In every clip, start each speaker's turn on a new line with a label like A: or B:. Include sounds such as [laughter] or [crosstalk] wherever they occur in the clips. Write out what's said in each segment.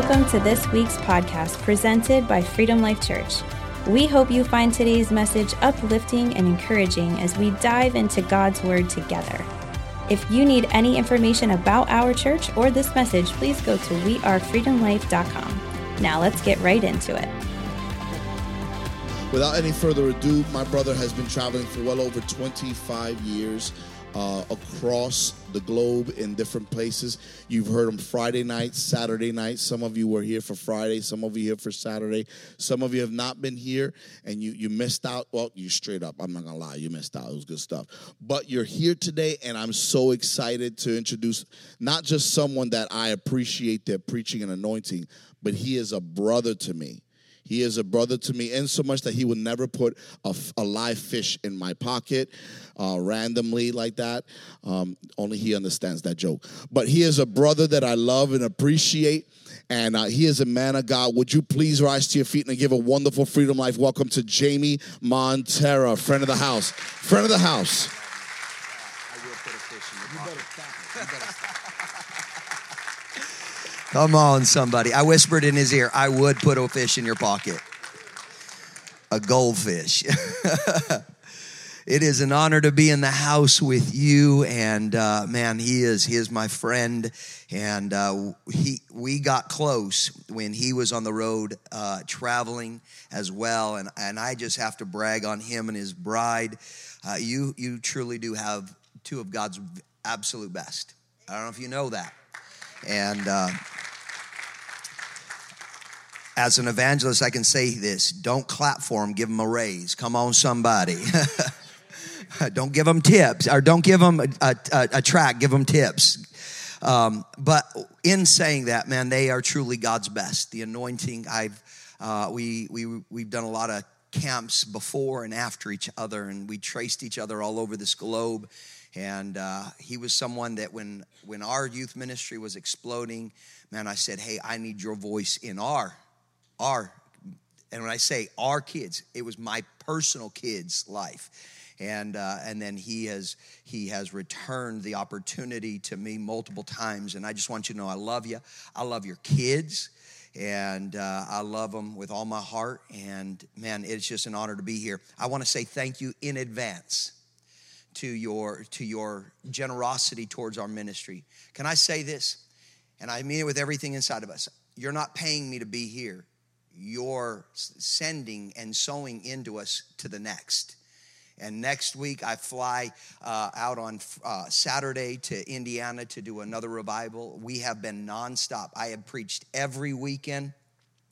A: Welcome to this week's podcast presented by Freedom Life Church. We hope you find today's message uplifting and encouraging as we dive into God's Word together. If you need any information about our church or this message, please go to wearefreedomlife.com. Now let's get right into it.
B: Without any further ado, my brother has been traveling for well over 25 years uh, across the globe in different places. You've heard them Friday night, Saturday night. Some of you were here for Friday, some of you here for Saturday. Some of you have not been here and you, you missed out. Well, you straight up, I'm not gonna lie, you missed out. It was good stuff. But you're here today, and I'm so excited to introduce not just someone that I appreciate their preaching and anointing, but he is a brother to me. He is a brother to me, in so much that he would never put a, a live fish in my pocket uh, randomly like that. Um, only he understands that joke. But he is a brother that I love and appreciate. And uh, he is a man of God. Would you please rise to your feet and give a wonderful Freedom Life welcome to Jayme Montera, friend of the house. Friend of the house.
C: Come on, somebody. I whispered in his ear, I would put a fish in your pocket. A goldfish. [laughs] it is an honor to be in the house with you. And uh, man, he is he is my friend. And uh, he we got close when he was on the road uh, traveling as well. And and I just have to brag on him and his bride. Uh, you you truly do have two of God's absolute best. I don't know if you know that. And uh, as an evangelist, I can say this don't clap for them, give them a raise. Come on, somebody. [laughs] don't give them tips, or don't give them a, a, a track, give them tips. Um, but in saying that, man, they are truly God's best. The anointing, I've, uh, we, we, we've done a lot of camps before and after each other, and we traced each other all over this globe. And uh, he was someone that when, when our youth ministry was exploding, man, I said, hey, I need your voice in our our, and when I say our kids, it was my personal kids' life. And, uh, and then he has, he has returned the opportunity to me multiple times. And I just want you to know I love you. I love your kids and uh, I love them with all my heart. And man, it's just an honor to be here. I want to say thank you in advance to your to your generosity towards our ministry. Can I say this? And I mean it with everything inside of us. You're not paying me to be here you're sending and sowing into us to the next. And next week, I fly uh, out on uh, Saturday to Indiana to do another revival. We have been nonstop. I have preached every weekend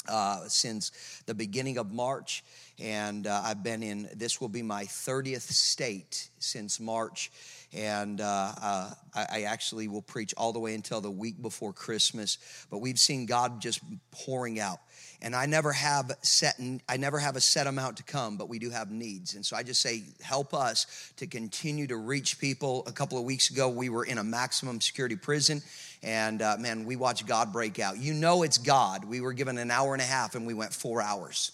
C: uh, since the beginning of March, and uh, I've been in, this will be my 30th state since March. And uh, uh, I, I actually will preach all the way until the week before Christmas. But we've seen God just pouring out and I never have set I never have a set amount to come, but we do have needs. And so I just say help us to continue to reach people. A couple of weeks ago, we were in a maximum security prison, and uh, man, we watched God break out. You know it's God. We were given an hour and a half, and we went four hours.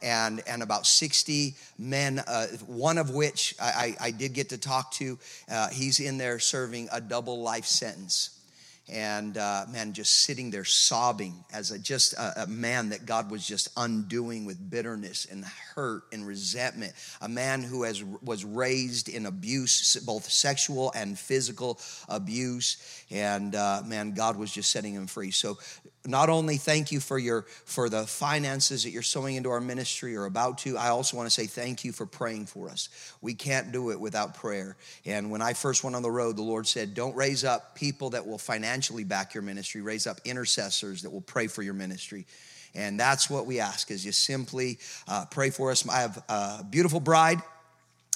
C: And, and about 60 men, uh, one of which I, I, I, did get to talk to. Uh, he's in there serving a double life sentence and uh, man, just sitting there sobbing as a, just a, a, man that God was just undoing with bitterness and hurt and resentment. A man who has was raised in abuse, both sexual and physical abuse, and uh, man, God was just setting him free. So not only thank you for your for the finances that you're sowing into our ministry or about to i also want to say thank you for praying for us we can't do it without prayer and when i first went on the road the lord said don't raise up people that will financially back your ministry raise up intercessors that will pray for your ministry. And that's what we ask is you simply uh, pray for us. I have a beautiful bride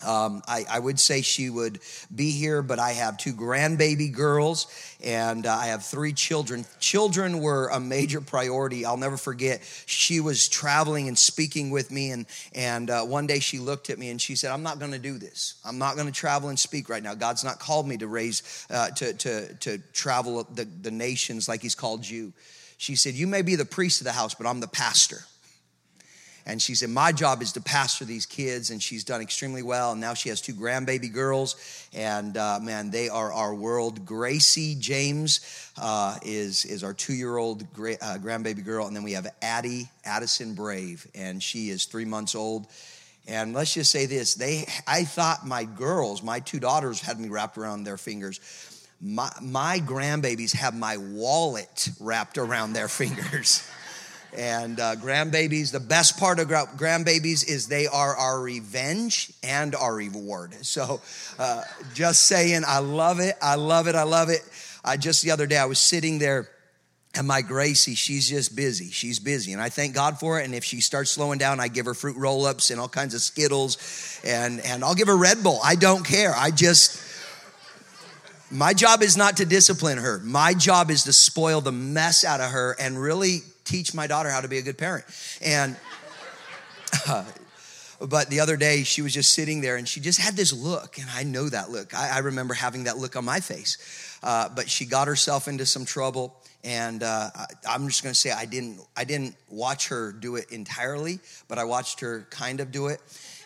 C: um, I, I, would say she would be here, but I have two grandbaby girls and uh, I have three children. Children were a major priority. I'll never forget. She was traveling and speaking with me, and and uh, one day she looked at me and she said, "I'm not going to do this. I'm not going to travel and speak right now. God's not called me to raise uh, to to to travel the the nations like He's called you." She said, "You may be the priest of the house, but I'm the pastor." And she said, My job is to pastor these kids, and she's done extremely well. And now she has two grandbaby girls, and uh, man, they are our world. Gracie James uh, is, is our two year old gra- uh, grandbaby girl, and then we have Addie Addison Brave, and she is three months old. And let's just say this they, I thought my girls, my two daughters, had me wrapped around their fingers. My, my grandbabies have my wallet wrapped around their fingers. [laughs] And uh, grandbabies, the best part of grandbabies is they are our revenge and our reward. So uh, just saying, I love it. I love it. I love it. I just the other day, I was sitting there and my Gracie, she's just busy. She's busy. And I thank God for it. And if she starts slowing down, I give her fruit roll ups and all kinds of Skittles and, and I'll give her Red Bull. I don't care. I just, my job is not to discipline her. My job is to spoil the mess out of her and really teach my daughter how to be a good parent. And, uh, [laughs] but the other day she was just sitting there and she just had this look and i know that look. I, I remember having that look on my face. Uh, but she got herself into some trouble and uh, I, am just going to say i didn't i didn't watch her do it entirely but i watched her kind of do it.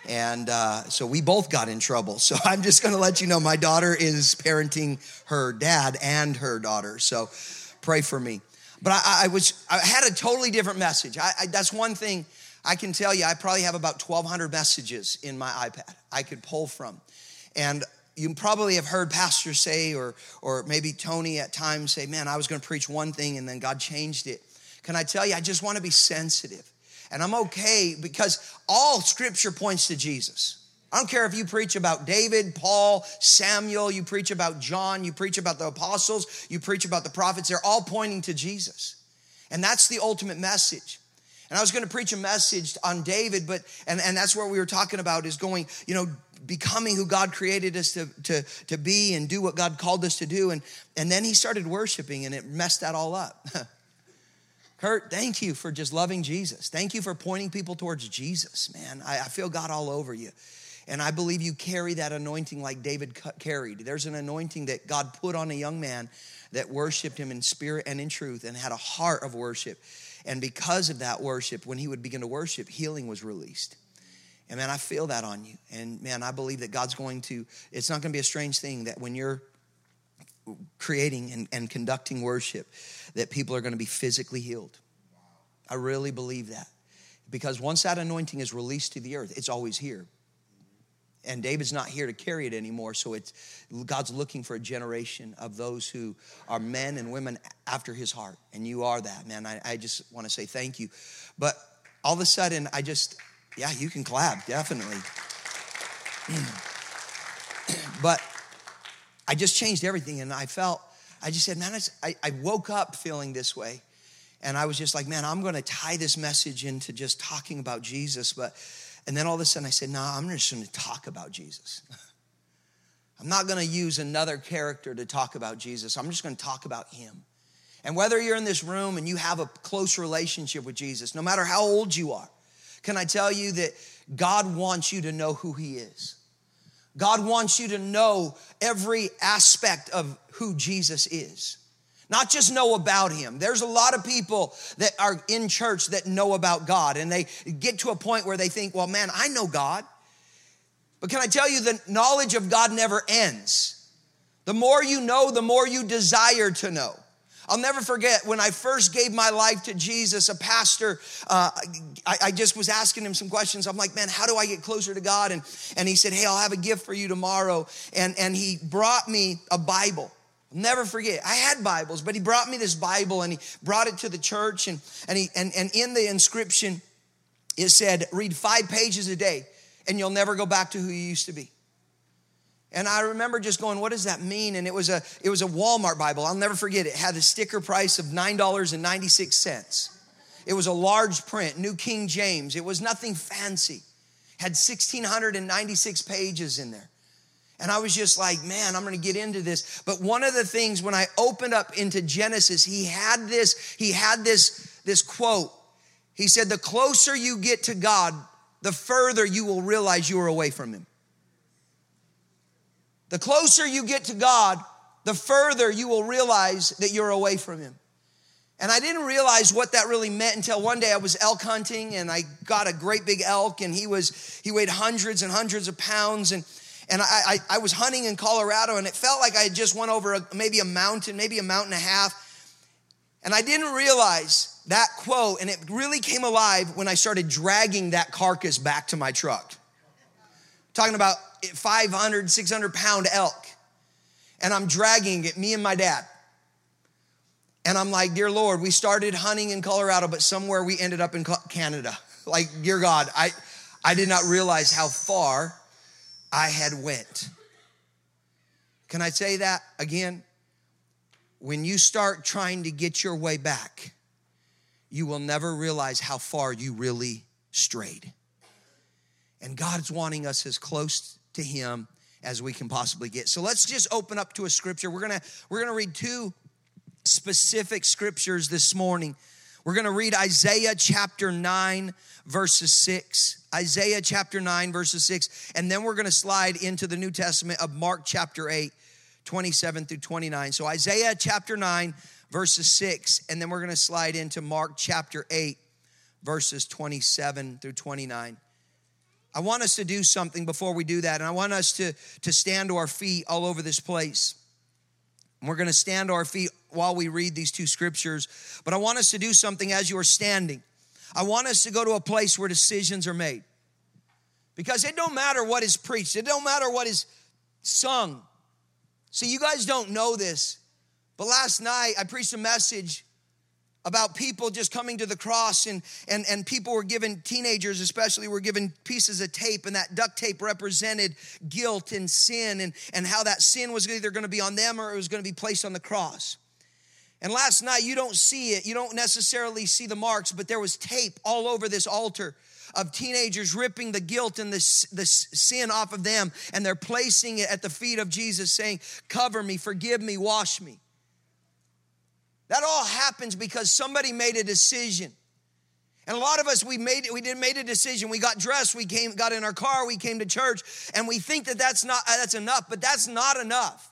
C: And uh, so we both got in trouble. So [laughs] i'm just going to let you know my daughter is parenting her dad and her daughter. So pray for me but I, I was, I had a totally different message. I, I, that's one thing I can tell you. I probably have about 1,200 messages in my iPad I could pull from. And you probably have heard pastors say, or, or maybe Tony at times say, man, I was going to preach one thing and then God changed it. Can I tell you, I just want to be sensitive. And I'm okay because all scripture points to Jesus. I don't care if you preach about David, Paul, Samuel, you preach about John, you preach about the apostles, you preach about the prophets, they're all pointing to Jesus. And that's the ultimate message. And I was going to preach a message on David, but, and, and that's what we were talking about is going, you know, becoming who God created us to, to, to be and do what God called us to do. And, and then he started worshiping and it messed that all up. [laughs] Kurt, thank you for just loving Jesus. Thank you for pointing people towards Jesus, man. I, I feel God all over you. And I believe you carry that anointing like David carried. There's an anointing that God put on a young man that worshiped him in spirit and in truth and had a heart of worship. And because of that worship, when he would begin to worship, healing was released. And man, I feel that on you. And man, I believe that God's going to, it's not going to be a strange thing that when you're creating and, and conducting worship, that people are going to be physically healed. I really believe that. Because once that anointing is released to the earth, it's always here and David's not here to carry it anymore. So it's God's looking for a generation of those who are men and women after his heart. And you are that, man. I, I just want to say thank you. But all of a sudden, I just, yeah, you can clap, definitely. [clears throat] but I just changed everything. And I felt, I just said, man, I, I woke up feeling this way. And I was just like, man, I'm going to tie this message into just talking about Jesus. But and then all of a sudden I said, no, nah, I'm just to talk about Jesus. [laughs] I'm not to use another character to talk about Jesus. I'm just to talk about him. And whether you're in this room and you have a close relationship with Jesus, no matter how old you are, can I tell you that God wants you to know who he is? God wants you to know every aspect of who Jesus is not just know about him. There's a lot of people that are in church that know about God and they get to a point where they think, well, man, I know God. But can I tell you, the knowledge of God never ends. The more you know, the more you desire to know. I'll never forget when I first gave my life to Jesus, a pastor, uh, I, I, just was asking him some questions. I'm like, man, how do I get closer to God? And, and he said, hey, I'll have a gift for you tomorrow. And, and he brought me a Bible. I'll never forget. I had Bibles, but he brought me this Bible and he brought it to the church and, and, he, and, and in the inscription, it said, read five pages a day and you'll never go back to who you used to be. And I remember just going, what does that mean? And it was a, it was a Walmart Bible. I'll never forget it. it had a sticker price of $9.96. It was a large print, New King James. It was nothing fancy. Had 1,696 pages in there. And I was just like, man, I'm going to get into this. But one of the things when I opened up into Genesis, he had this, he had this, this quote. He said, the closer you get to God, the further you will realize you are away from him. The closer you get to God, the further you will realize that you're away from him. And I didn't realize what that really meant until one day I was elk hunting and I got a great big elk and he was he weighed hundreds and hundreds of pounds and and I, I, I was hunting in Colorado and it felt like I had just went over a, maybe a mountain, maybe a mountain and a half. And I didn't realize that quote, and it really came alive when I started dragging that carcass back to my truck. Talking about 500, 600 pound elk. And I'm dragging it, me and my dad. And I'm like, Dear Lord, we started hunting in Colorado, but somewhere we ended up in Canada. [laughs] Like, dear God, I, I did not realize how far I had went. Can I say that again? When you start trying to get your way back, you will never realize how far you really strayed. And God's wanting us as close to Him as we can possibly get. So let's just open up to a scripture. We're gonna we're gonna read two specific scriptures this morning. We're gonna read Isaiah chapter 9, verses 6. Isaiah chapter 9, verses 6. And then we're going to slide into the New Testament of Mark chapter 8, 27 through 29. So Isaiah chapter 9, verses 6. And then we're going to slide into Mark chapter 8, verses 27 through 29. I want us to do something before we do that. And I want us to, to stand to our feet all over this place. We're going to stand to our feet while we read these two scriptures. But I want us to do something as you are standing. I want us to go to a place where decisions are made. Because it don't matter what is preached, it don't matter what is sung. See, you guys don't know this, but last night I preached a message about people just coming to the cross and, and, and people were given teenagers especially were given pieces of tape and that duct tape represented guilt and sin and, and how that sin was either going to be on them or it was going to be placed on the cross and last night, you don't see it, you don't necessarily see the marks, but there was tape all over this altar of teenagers ripping the guilt and the, the sin off of them, and they're placing it at the feet of Jesus, saying, Cover me, forgive me, wash me. That all happens because somebody made a decision. And a lot of us, we made we did made a decision. We got dressed, we came, got in our car, we came to church, and we think that that's not uh, that's enough, but that's not enough.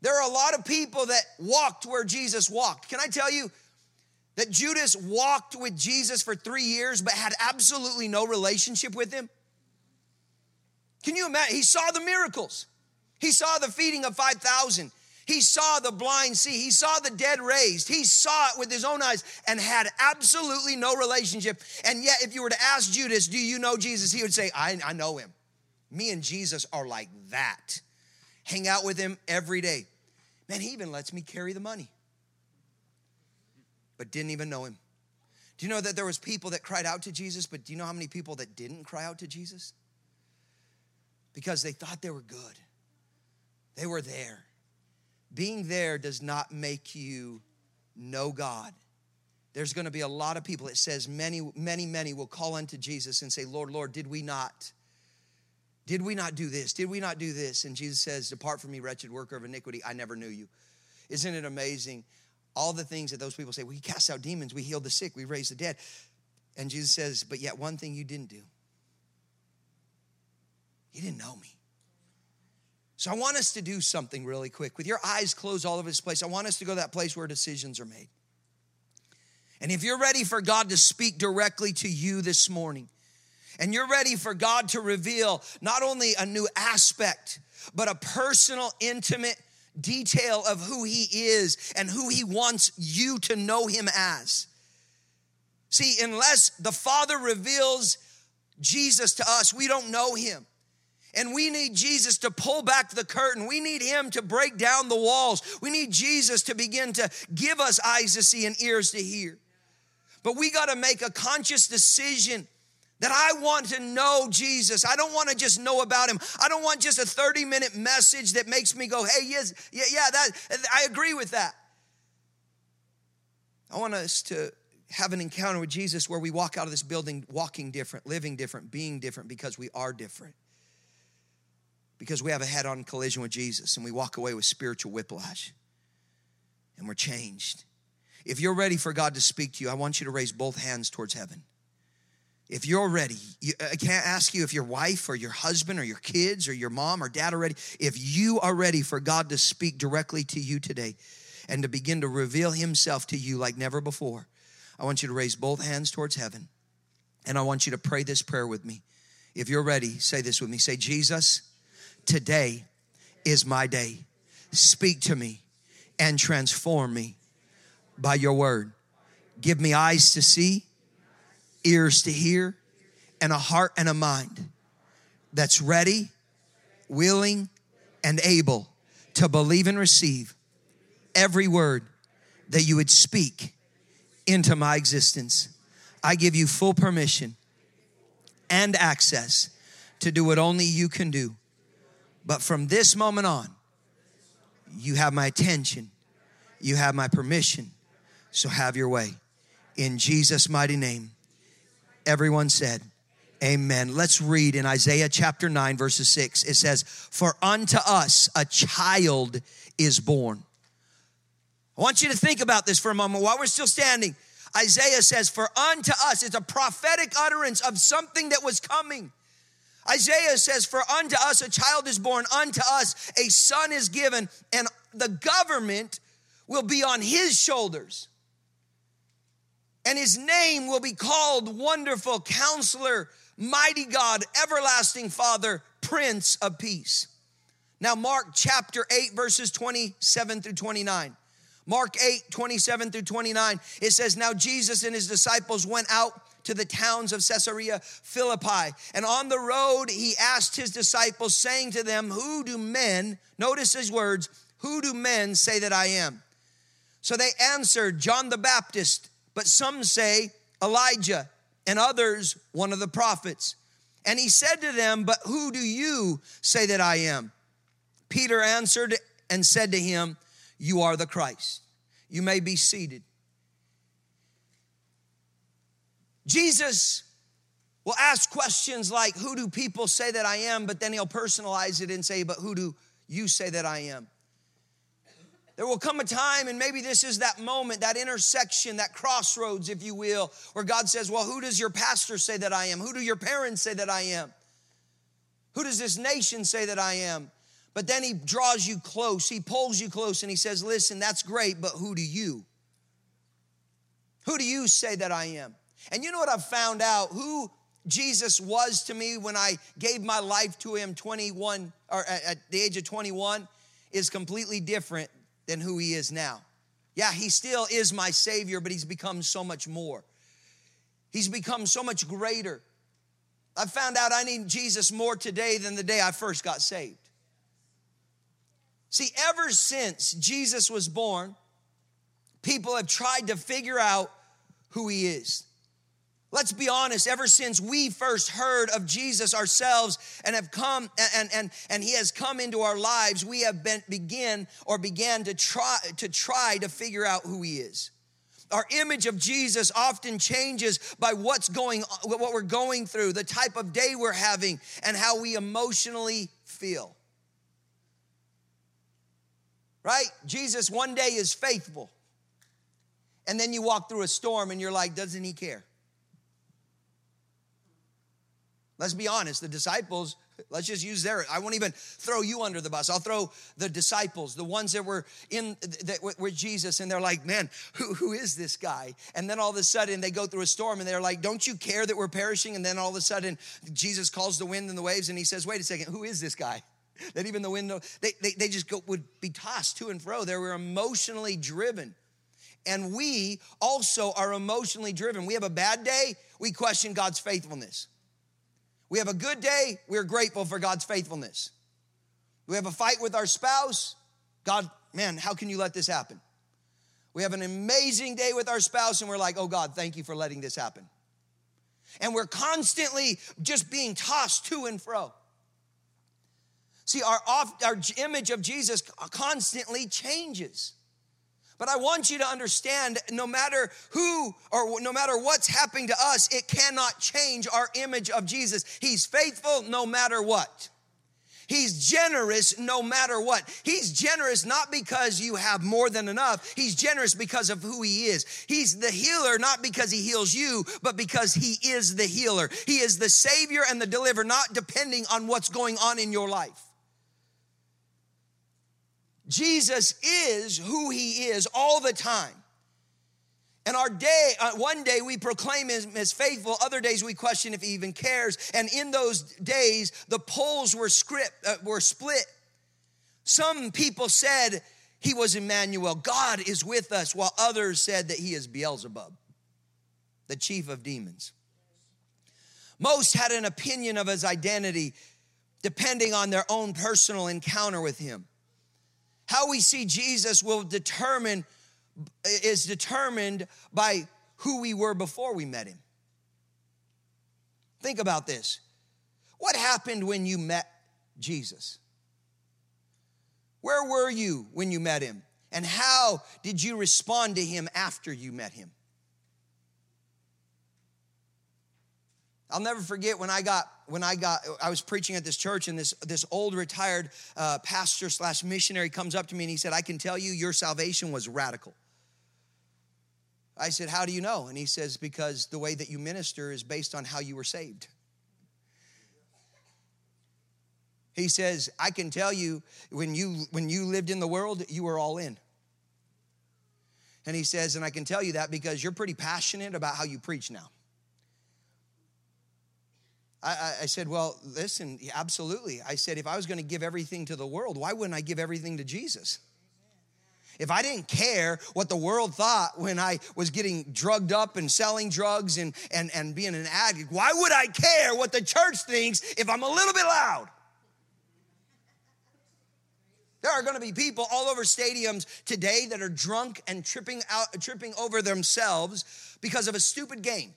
C: There are a lot of people that walked where Jesus walked. Can I tell you that Judas walked with Jesus for three years but had absolutely no relationship with him? Can you imagine? He saw the miracles, he saw the feeding of 5,000. He saw the blind see. He saw the dead raised. He saw it with his own eyes and had absolutely no relationship. And yet, if you were to ask Judas, Do you know Jesus? He would say, I, I know him. Me and Jesus are like that. Hang out with him every day. Man, he even lets me carry the money. But didn't even know him. Do you know that there was people that cried out to Jesus, but do you know how many people that didn't cry out to Jesus? Because they thought they were good. They were there. Being there does not make you know God. There's going to be a lot of people. It says many, many, many will call unto Jesus and say, Lord, Lord, did we not? Did we not do this? Did we not do this? And Jesus says, Depart from me, wretched worker of iniquity. I never knew you. Isn't it amazing? All the things that those people say, we cast out demons, we healed the sick, we raised the dead. And Jesus says, But yet one thing you didn't do. You didn't know me. So I want us to do something really quick. With your eyes closed all over this place, I want us to go to that place where decisions are made. And if you're ready for God to speak directly to you this morning, and you're ready for God to reveal not only a new aspect, but a personal, intimate detail of who He is and who He wants you to know Him as. See, unless the Father reveals Jesus to us, we don't know Him. And we need Jesus to pull back the curtain. We need Him to break down the walls. We need Jesus to begin to give us eyes to see and ears to hear. But we got to make a conscious decision that I want to know Jesus. I don't want to just know about him. I don't want just a 30 minute message that makes me go, hey, yes, yeah, yeah, that I agree with that. I want us to have an encounter with Jesus where we walk out of this building walking different, living different, being different because we are different. Because we have a head on collision with Jesus and we walk away with spiritual whiplash and we're changed. If you're ready for God to speak to you, I want you to raise both hands towards heaven. If you're ready, you, uh, I can't ask you if your wife or your husband or your kids or your mom or dad are ready. If you are ready for God to speak directly to you today and to begin to reveal Himself to you like never before, I want you to raise both hands towards heaven and I want you to pray this prayer with me. If you're ready, say this with me. Say, Jesus, today is my day. Speak to me and transform me by your word. Give me eyes to see ears to hear, and a heart and a mind that's ready, willing, and able to believe and receive every word that you would speak into my existence. I give you full permission and access to do what only you can do. But from this moment on, you have my attention, you have my permission. So have your way. In Jesus' mighty name. Everyone said, Amen. Let's read in Isaiah chapter 9, verses 6. It says, For unto us a child is born. I want you to think about this for a moment while we're still standing. Isaiah says, For unto us, it's a prophetic utterance of something that was coming. Isaiah says, For unto us a child is born, unto us a son is given, and the government will be on his shoulders and his name will be called Wonderful Counselor, Mighty God, Everlasting Father, Prince of Peace. Now, Mark chapter 8, verses 27 through 29. Mark 8, 27 through 29, it says, Now Jesus and his disciples went out to the towns of Caesarea Philippi. And on the road, he asked his disciples, saying to them, Who do men, notice his words, who do men say that I am? So they answered, John the Baptist but some say Elijah, and others one of the prophets. And he said to them, But who do you say that I am? Peter answered and said to him, You are the Christ. You may be seated. Jesus will ask questions like, Who do people say that I am? But then he'll personalize it and say, But who do you say that I am? There will come a time, and maybe this is that moment, that intersection, that crossroads, if you will, where God says, Well, who does your pastor say that I am? Who do your parents say that I am? Who does this nation say that I am? But then he draws you close, he pulls you close, and he says, Listen, that's great, but who do you? Who do you say that I am? And you know what I've found out? Who Jesus was to me when I gave my life to him 21 or at the age of 21 is completely different than who he is now. Yeah, he still is my Savior, but he's become so much more. He's become so much greater. I found out I need Jesus more today than the day I first got saved. See, ever since Jesus was born, people have tried to figure out who he is. Let's be honest, ever since we first heard of Jesus ourselves and have come and, and, and he has come into our lives, we have been begin or began to try to try to figure out who he is. Our image of Jesus often changes by what's going what we're going through, the type of day we're having, and how we emotionally feel. Right? Jesus one day is faithful. And then you walk through a storm and you're like, doesn't he care? Let's be honest, the disciples, let's just use their, I won't even throw you under the bus. I'll throw the disciples, the ones that were in that were Jesus, and they're like, man, who, who is this guy? And then all of a sudden they go through a storm and they're like, don't you care that we're perishing? And then all of a sudden Jesus calls the wind and the waves and he says, wait a second, who is this guy? That even the wind, they, they, they just go, would be tossed to and fro. They were emotionally driven. And we also are emotionally driven. We have a bad day, we question God's faithfulness. We have a good day, we're grateful for God's faithfulness. We have a fight with our spouse, God, man, how can you let this happen? We have an amazing day with our spouse, and we're like, oh God, thank you for letting this happen. And we're constantly just being tossed to and fro. See, our, off, our image of Jesus constantly changes. But I want you to understand no matter who or no matter what's happening to us, it cannot change our image of Jesus. He's faithful no matter what. He's generous no matter what. He's generous not because you have more than enough. He's generous because of who he is. He's the healer not because he heals you, but because he is the healer. He is the savior and the deliverer, not depending on what's going on in your life. Jesus is who he is all the time. And our day, uh, one day we proclaim him as faithful, other days we question if he even cares. And in those days, the polls were, script, uh, were split. Some people said he was Emmanuel, God is with us, while others said that he is Beelzebub, the chief of demons. Most had an opinion of his identity depending on their own personal encounter with him. How we see Jesus will determine is determined by who we were before we met him. Think about this. What happened when you met Jesus? Where were you when you met him? And how did you respond to him after you met him? I'll never forget when I got when I got I was preaching at this church and this this old retired uh, pastor slash missionary comes up to me and he said, "I can tell you your salvation was radical." I said, How do you know? And he says, Because the way that you minister is based on how you were saved. He says, I can tell you when you when you lived in the world, you were all in. And he says, and I can tell you that because you're pretty passionate about how you preach now. I, I said, Well, listen, absolutely. I said, if I was going to give everything to the world, why wouldn't I give everything to Jesus? If I didn't care what the world thought when I was getting drugged up and selling drugs and, and, and being an addict, why would I care what the church thinks if I'm a little bit loud? There are going to be people all over stadiums today that are drunk and tripping out, tripping over themselves because of a stupid game.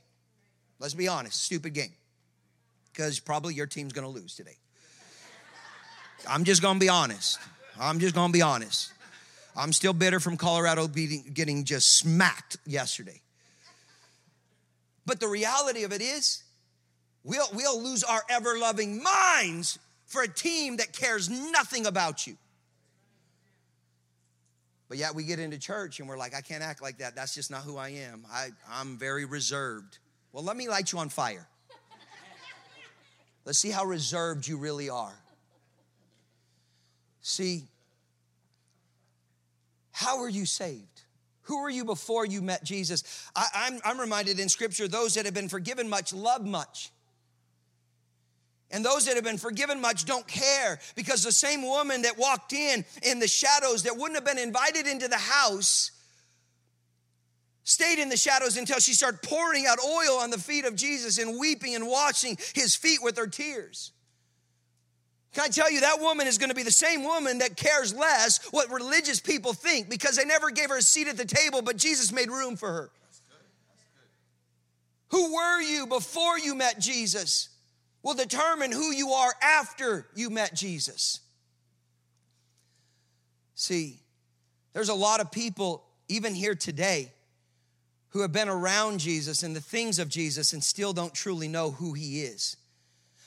C: Let's be honest, stupid game. Because probably your team's going to lose today. I'm just going to be honest. I'm just going to be honest. I'm still bitter from Colorado getting just smacked yesterday. But the reality of it is, we'll, we'll lose our ever loving minds for a team that cares nothing about you. But yet we get into church and we're like, I can't act like that. That's just not who I am. I, I'm very reserved. Well, let me light you on fire. Let's see how reserved you really are. See, how are you saved? Who were you before you met Jesus? I, I'm, I'm reminded in Scripture those that have been forgiven much love much. And those that have been forgiven much don't care because the same woman that walked in in the shadows that wouldn't have been invited into the house stayed in the shadows until she started pouring out oil on the feet of Jesus and weeping and washing his feet with her tears. Can I tell you, that woman is going to be the same woman that cares less what religious people think because they never gave her a seat at the table, but Jesus made room for her. Who were you before you met Jesus will determine who you are after you met Jesus. See, there's a lot of people, even here today, who have been around Jesus and the things of Jesus and still don't truly know who he is.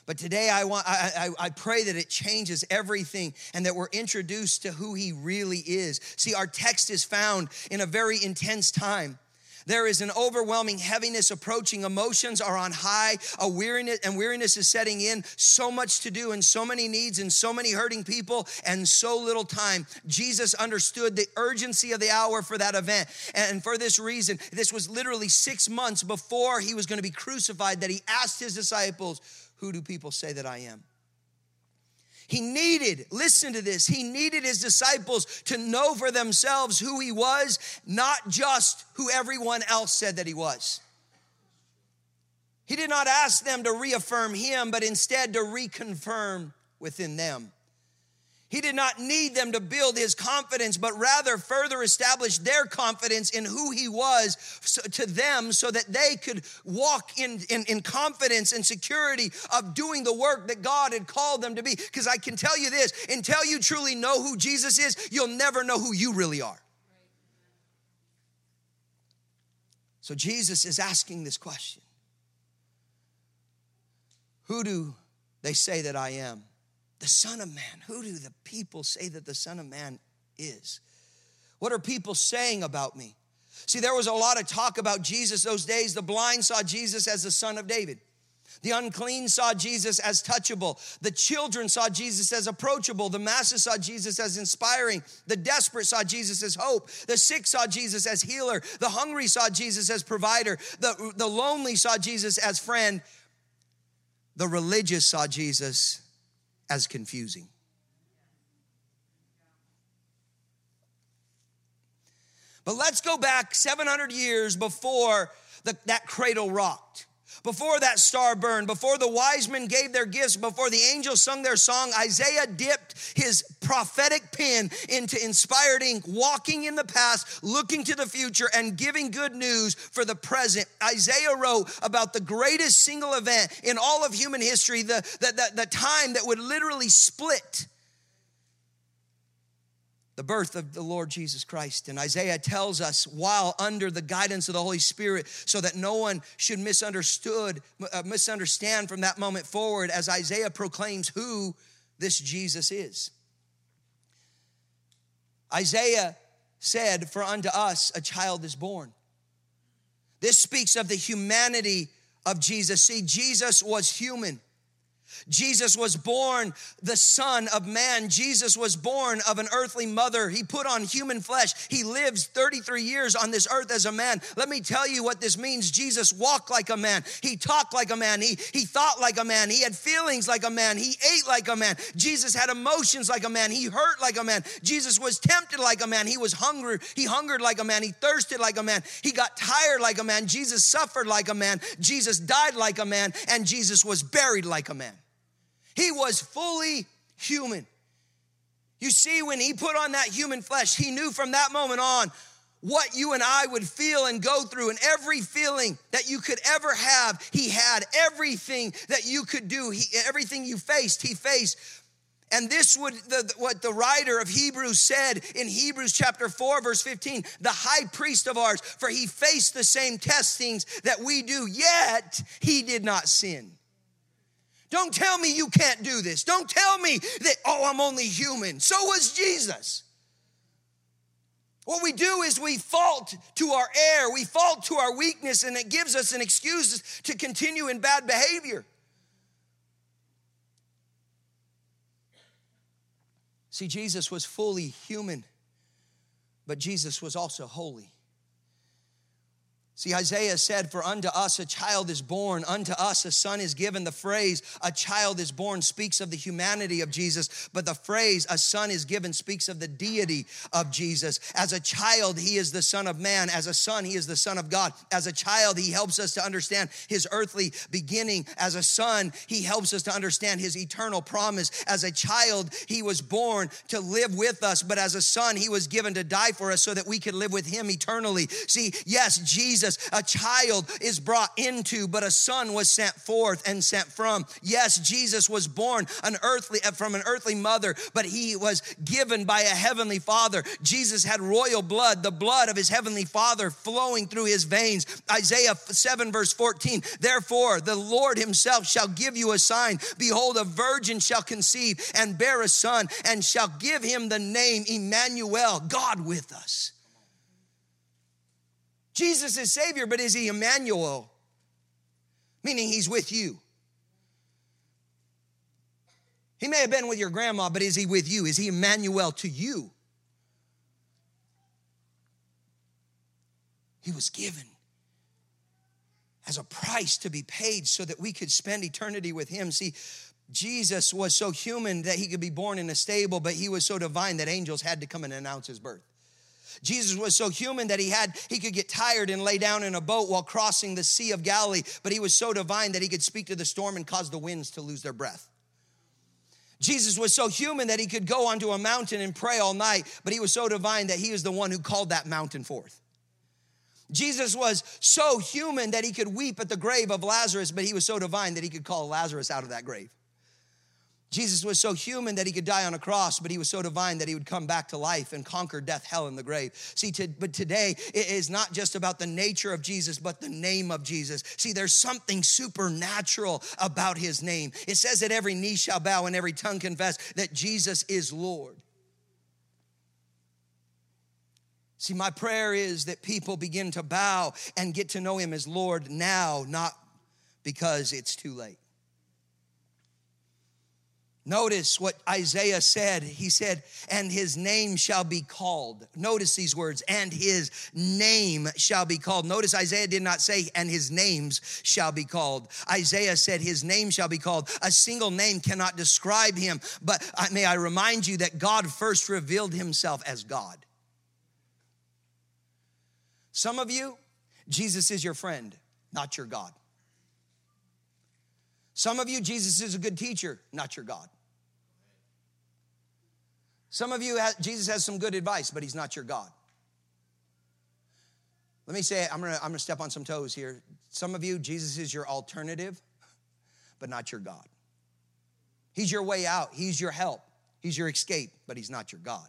C: But today I want I, I, pray that it changes everything and that we're introduced to who he really is. See, our text is found in a very intense time. There is an overwhelming heaviness approaching. Emotions are on high. A weariness and weariness is setting in. So much to do and so many needs and so many hurting people and so little time. Jesus understood the urgency of the hour for that event. And for this reason, this was literally six months before he was going to be crucified that he asked his disciples, who do people say that I am? He needed, listen to this, he needed his disciples to know for themselves who he was, not just who everyone else said that he was. He did not ask them to reaffirm him, but instead to reconfirm within them. He did not need them to build his confidence, but rather further establish their confidence in who he was to them so that they could walk in, in, in confidence and security of doing the work that God had called them to be. Because I can tell you this until you truly know who Jesus is, you'll never know who you really are. So Jesus is asking this question Who do they say that I am? The Son of Man. Who do the people say that the Son of Man is? What are people saying about me? See, there was a lot of talk about Jesus those days. The blind saw Jesus as the Son of David. The unclean saw Jesus as touchable. The children saw Jesus as approachable. The masses saw Jesus as inspiring. The desperate saw Jesus as hope. The sick saw Jesus as healer. The hungry saw Jesus as provider. The, the lonely saw Jesus as friend. The religious saw Jesus as confusing. But let's go back 700 years before the, that cradle rocked. Before that star burned, before the wise men gave their gifts, before the angels sung their song, Isaiah dipped his prophetic pen into inspired ink, walking in the past, looking to the future, and giving good news for the present. Isaiah wrote about the greatest single event in all of human history, the, the, the, the time that would literally split the birth of the Lord Jesus Christ. And Isaiah tells us while under the guidance of the Holy Spirit so that no one should misunderstood uh, misunderstand from that moment forward as Isaiah proclaims who this Jesus is. Isaiah said, For unto us a child is born. This speaks of the humanity of Jesus. See, Jesus was human. Jesus was born the Son of Man. Jesus was born of an earthly mother. He put on human flesh. He lives 33 years on this earth as a man. Let me tell you what this means. Jesus walked like a man. He talked like a man. He, he thought like a man. He had feelings like a man. He ate like a man. Jesus had emotions like a man. He hurt like a man. Jesus was tempted like a man. He was hungry. He hungered like a man. He thirsted like a man. He got tired like a man. Jesus suffered like a man. Jesus died like a man. And Jesus was buried like a man. He was fully human. You see, when he put on that human flesh, he knew from that moment on what you and I would feel and go through, and every feeling that you could ever have, he had. Everything that you could do, he, everything you faced, he faced. And this would the, what the writer of Hebrews said in Hebrews chapter 4 verse 15, the high priest of ours, for he faced the same testings that we do, yet he did not sin. Don't tell me you can't do this. Don't tell me that, oh, I'm only human. So was Jesus. What we do is we fault to our error, we fault to our weakness, and it gives us an excuse to continue in bad behavior. See, Jesus was fully human, but Jesus was also holy. See, Isaiah said, For unto us a child is born, unto us a son is given. The phrase, a child is born, speaks of the humanity of Jesus, but the phrase, a son is given, speaks of the deity of Jesus. As a child, he is the Son of Man. As a son, he is the Son of God. As a child, he helps us to understand his earthly beginning. As a son, he helps us to understand his eternal promise. As a child, he was born to live with us, but as a son, he was given to die for us so that we could live with him eternally. See, yes, Jesus a child is brought into, but a son was sent forth and sent from. Yes, Jesus was born an earthly uh, from an earthly mother, but he was given by a heavenly father. Jesus had royal blood, the blood of his heavenly father flowing through his veins. Isaiah 7 verse 14. Therefore, the Lord himself shall give you a sign. Behold, a virgin shall conceive and bear a son and shall give him the name Emmanuel, God with us. Jesus is Savior, but is He Emmanuel? Meaning He's with you. He may have been with your grandma, but is He with you? Is He Emmanuel to you? He was given as a price to be paid so that we could spend eternity with Him. See, Jesus was so human that he could be born in a stable, but he was so divine that angels had to come and announce his birth. Jesus was so human that he had he could get tired and lay down in a boat while crossing the Sea of Galilee, but he was so divine that he could speak to the storm and cause the winds to lose their breath. Jesus was so human that he could go onto a mountain and pray all night, but he was so divine that he was the one who called that mountain forth. Jesus was so human that he could weep at the grave of Lazarus, but he was so divine that he could call Lazarus out of that grave. Jesus was so human that he could die on a cross, but he was so divine that he would come back to life and conquer death, hell, and the grave. See, to, but today it is not just about the nature of Jesus, but the name of Jesus. See, there's something supernatural about his name. It says that every knee shall bow and every tongue confess that Jesus is Lord. See, my prayer is that people begin to bow and get to know him as Lord now, not because it's too late. Notice what Isaiah said. He said, and his name shall be called. Notice these words, and his name shall be called. Notice Isaiah did not say, and his names shall be called. Isaiah said, his name shall be called. A single name cannot describe him. But may I remind you that God first revealed himself as God. Some of you, Jesus is your friend, not your God. Some of you, Jesus is a good teacher, not your God. Some of you, Jesus has some good advice, but he's not your God. Let me say, I'm gonna, I'm gonna step on some toes here. Some of you, Jesus is your alternative, but not your God. He's your way out, he's your help, he's your escape, but he's not your God.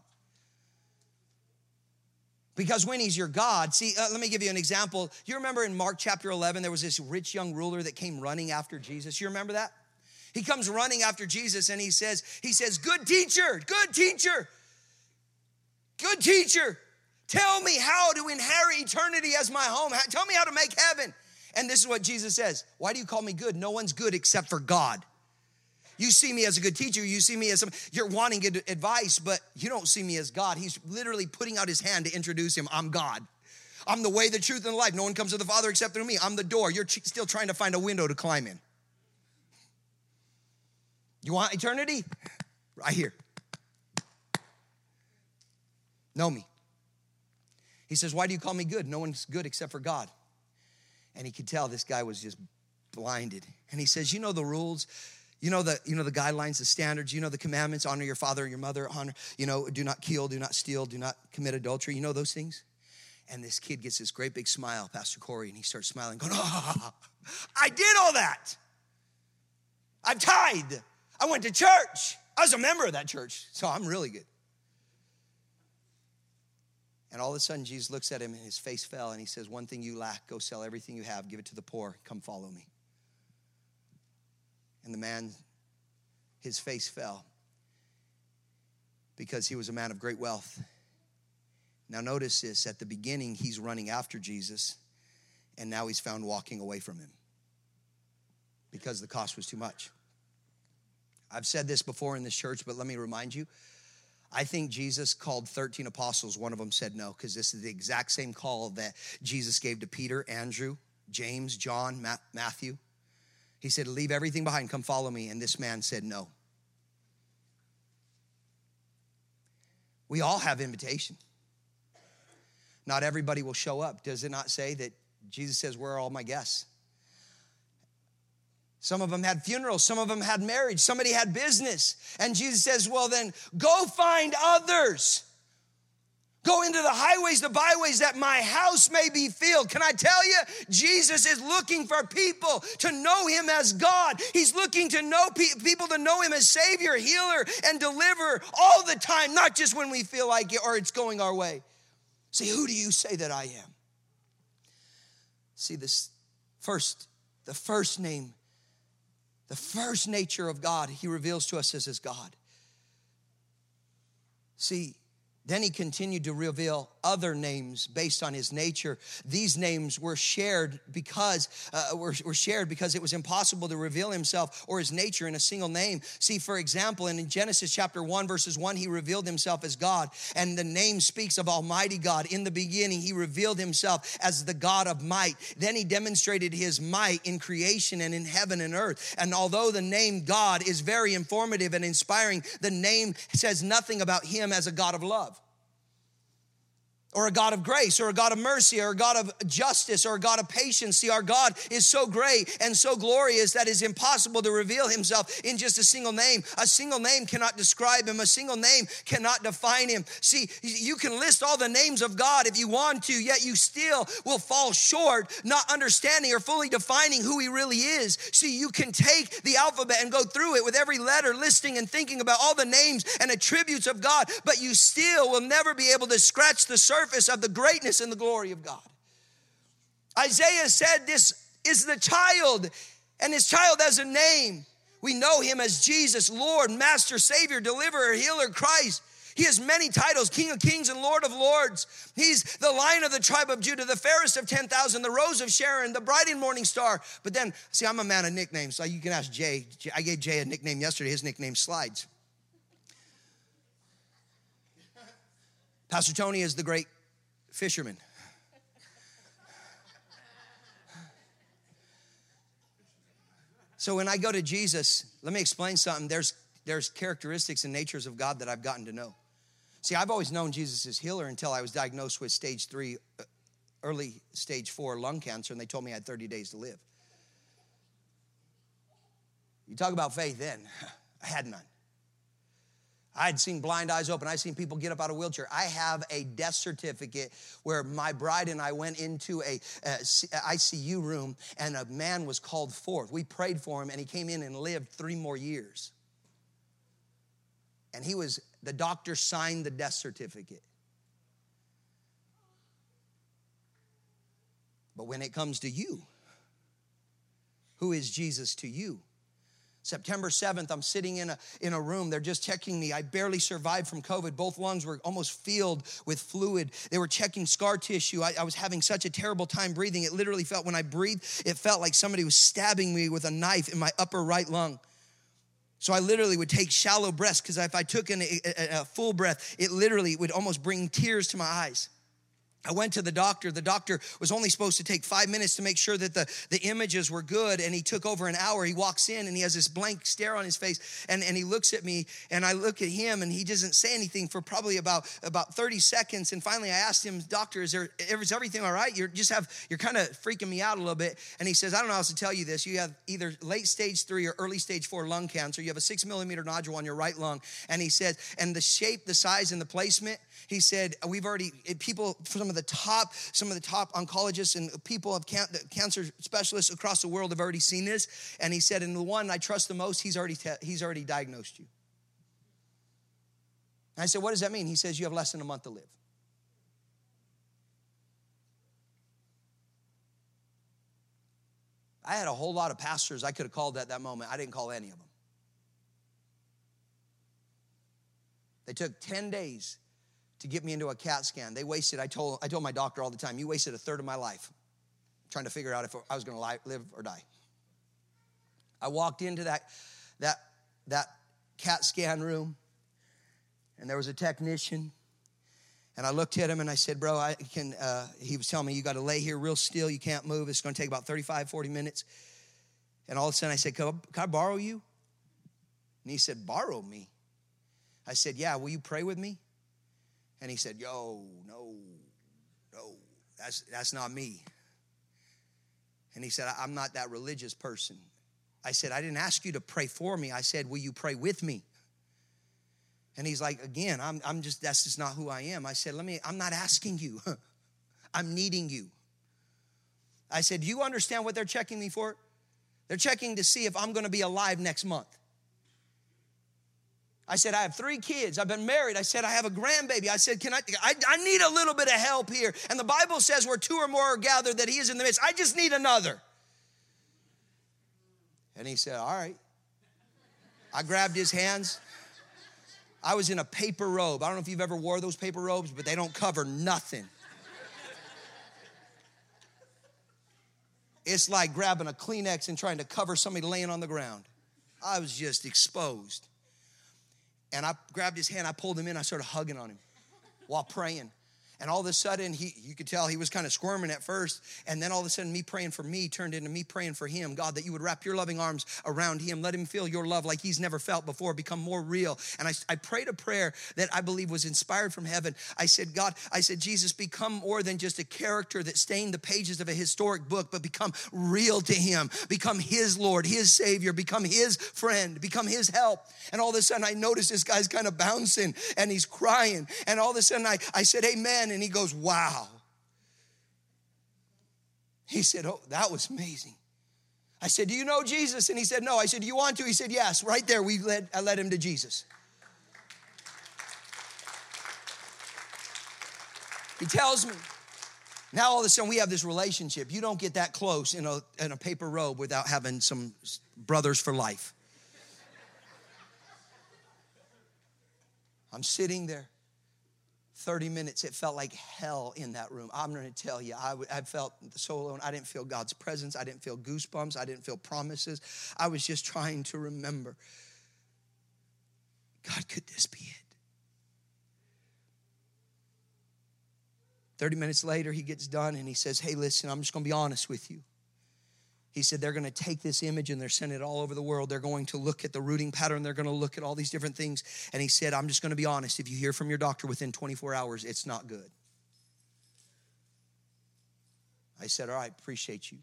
C: Because when he's your God, see, uh, let me give you an example. You remember in Mark chapter 11, there was this rich young ruler that came running after Jesus. You remember that? He comes running after Jesus and he says, he says, good teacher, good teacher, good teacher, tell me how to inherit eternity as my home. Tell me how to make heaven. And this is what Jesus says. Why do you call me good? No one's good except for God. You see me as a good teacher. You see me as some, you're wanting good advice, but you don't see me as God. He's literally putting out his hand to introduce him. I'm God. I'm the way, the truth, and the life. No one comes to the Father except through me. I'm the door. You're still trying to find a window to climb in. You want eternity? Right here. Know me. He says, Why do you call me good? No one's good except for God. And he could tell this guy was just blinded. And he says, You know the rules. You know the you know the guidelines, the standards. You know the commandments: honor your father and your mother. Honor. You know, do not kill, do not steal, do not commit adultery. You know those things. And this kid gets this great big smile, Pastor Corey, and he starts smiling, going, "Oh, I did all that. I've tithed. I went to church. I was a member of that church, so I'm really good." And all of a sudden, Jesus looks at him, and his face fell, and he says, "One thing you lack: go sell everything you have, give it to the poor. Come follow me." And the man, his face fell because he was a man of great wealth. Now, notice this at the beginning, he's running after Jesus, and now he's found walking away from him because the cost was too much. I've said this before in this church, but let me remind you. I think Jesus called 13 apostles. One of them said no, because this is the exact same call that Jesus gave to Peter, Andrew, James, John, Matthew. He said, Leave everything behind, come follow me. And this man said, No. We all have invitation. Not everybody will show up. Does it not say that Jesus says, Where are all my guests? Some of them had funerals, some of them had marriage, somebody had business. And Jesus says, Well, then go find others Go into the highways, the byways, that my house may be filled. Can I tell you, Jesus is looking for people to know him as God. He's looking to know pe- people to know him as Savior, healer, and deliverer all the time, not just when we feel like it or it's going our way. See, who do you say that I am? See, this first, the first name, the first nature of God, he reveals to us as his God. See, then he continued to reveal other names based on his nature. These names were shared because uh, were, were shared because it was impossible to reveal himself or his nature in a single name. See, for example, in Genesis chapter 1, verses 1, he revealed himself as God, and the name speaks of Almighty God. In the beginning, he revealed himself as the God of might. Then he demonstrated his might in creation and in heaven and earth. And although the name God is very informative and inspiring, the name says nothing about him as a God of love. Or a God of grace, or a God of mercy, or a God of justice, or a God of patience. See, our God is so great and so glorious that it's impossible to reveal himself in just a single name. A single name cannot describe him, a single name cannot define him. See, you can list all the names of God if you want to, yet you still will fall short, not understanding or fully defining who he really is. See, you can take the alphabet and go through it with every letter, listing and thinking about all the names and attributes of God, but you still will never be able to scratch the surface surface of the greatness and the glory of God. Isaiah said, This is the child, and his child has a name. We know him as Jesus, Lord, Master, Savior, Deliverer, Healer, Christ. He has many titles King of Kings and Lord of Lords. He's the lion of the tribe of Judah, the fairest of 10,000, the rose of Sharon, the bright and morning star. But then, see, I'm a man of nicknames, so you can ask Jay. I gave Jay a nickname yesterday. His nickname Slides. Pastor Tony is the great fisherman. So when I go to Jesus, let me explain something. There's there's characteristics and natures of God that I've gotten to know. See, I've always known Jesus as healer until I was diagnosed with stage three, uh, early stage four lung cancer, and they told me I had 30 days to live. You talk about faith then. [laughs] I had none. I'd seen blind eyes open. I'd seen people get up out of wheelchair. I have a death certificate where my bride and I went into a, a, ICU room and a man was called forth. We prayed for him and he came in and lived three more years. And he was, the doctor signed the death certificate. But when it comes to you, who is Jesus to you? September 7th, I'm sitting in a, in a room. They're just checking me. I barely survived from COVID. Both lungs were almost filled with fluid. They were checking scar tissue. I, I, was having such a terrible time breathing. It literally felt, when I breathed, it felt like somebody was stabbing me with a knife in my upper right lung. So I literally would take shallow breaths because if I took in a, a, a full breath, it literally would almost bring tears to my eyes. I went to the doctor. The doctor was only supposed to take five minutes to make sure that the, the images were good, and he took over an hour. He walks in and he has this blank stare on his face, and, and he looks at me, and I look at him, and he doesn't say anything for probably about, about 30 seconds. And finally, I asked him, Doctor, is, there, is everything all right? You're just have, you're kind of freaking me out a little bit. And he says, I don't know how to tell you this. You have either late stage three or early stage four lung cancer. You have a six millimeter nodule on your right lung. And he said, and the shape, the size, and the placement, he said, we've already, people, some of the top, some of the top oncologists and people of can- cancer specialists across the world have already seen this. And he said, and the one I trust the most, he's already, te- he's already diagnosed you. I said, what does that mean? He says, you have less than a month to live. I had a whole lot of pastors I could have called at that moment. I didn't call any of them. They took 10 days to get me into a CAT scan. They wasted, I told, I told my doctor all the time, you wasted a third of my life trying to figure out if I was going to live or die. I walked into that, that, that CAT scan room, and there was a technician. And I looked at him and I said, Bro, I can, uh, he was telling me, You got to lay here real still. You can't move. It's going to take about 35, 40 minutes. And all of a sudden I said, Can I, can I borrow you? And he said, Borrow me. I said, Yeah, will you pray with me? And he said, Yo, no, no, that's, that's not me. And he said, I'm not that religious person. I said, I didn't ask you to pray for me. I said, Will you pray with me? And he's like, Again, I'm, I'm just, that's just not who I am. I said, Let me, I'm not asking you, [laughs] I'm needing you. I said, Do you understand what they're checking me for? They're checking to see if I'm gonna be alive next month. I said, I have three kids. I've been married. I said, I have a grandbaby. I said, Can I, I, I need a little bit of help here. And the Bible says, where two or more are gathered, that He is in the midst. I just need another. And he said, All right. I grabbed his hands. I was in a paper robe. I don't know if you've ever wore those paper robes, but they don't cover nothing. It's like grabbing a Kleenex and trying to cover somebody laying on the ground. I was just exposed. And I grabbed his hand, I pulled him in, I started hugging on him while praying. And all of a sudden, he, you could tell he was kind of squirming at first. And then all of a sudden, me praying for me turned into me praying for him. God, that you would wrap your loving arms around him. Let him feel your love like he's never felt before, become more real. And I, I prayed a prayer that I believe was inspired from heaven. I said, God, I said, Jesus, become more than just a character that stained the pages of a historic book, but become real to him. Become his Lord, his Savior, become his friend, become his help. And all of a sudden, I noticed this guy's kind of bouncing and he's crying. And all of a sudden, I, I said, Amen. And he goes, Wow. He said, Oh, that was amazing. I said, Do you know Jesus? And he said, No. I said, Do you want to? He said, Yes. Right there, we led, I led him to Jesus. He tells me, now all of a sudden we have this relationship. You don't get that close in a, in a paper robe without having some brothers for life. I'm sitting there. 30 minutes, it felt like hell in that room. I'm gonna tell you, I, I felt so alone. I didn't feel God's presence. I didn't feel goosebumps. I didn't feel promises. I was just trying to remember God, could this be it? 30 minutes later, he gets done and he says, Hey, listen, I'm just gonna be honest with you. He said they're going to take this image and they're sending it all over the world. They're going to look at the rooting pattern. They're going to look at all these different things. And he said, I'm just going to be honest. If you hear from your doctor within 24 hours, it's not good. I said, All right, appreciate you.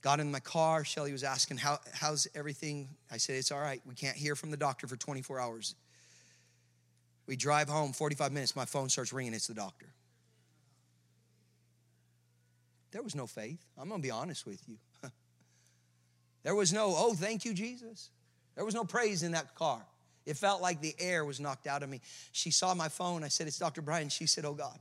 C: Got in my car. Shelly was asking, How, How's everything? I said, It's all right. We can't hear from the doctor for 24 hours. We drive home 45 minutes. My phone starts ringing. It's the doctor. There was no faith. I'm going to be honest with you. There was no, oh, thank you, Jesus. There was no praise in that car. It felt like the air was knocked out of me. She saw my phone. I said, It's Dr. Brian. She said, Oh, God.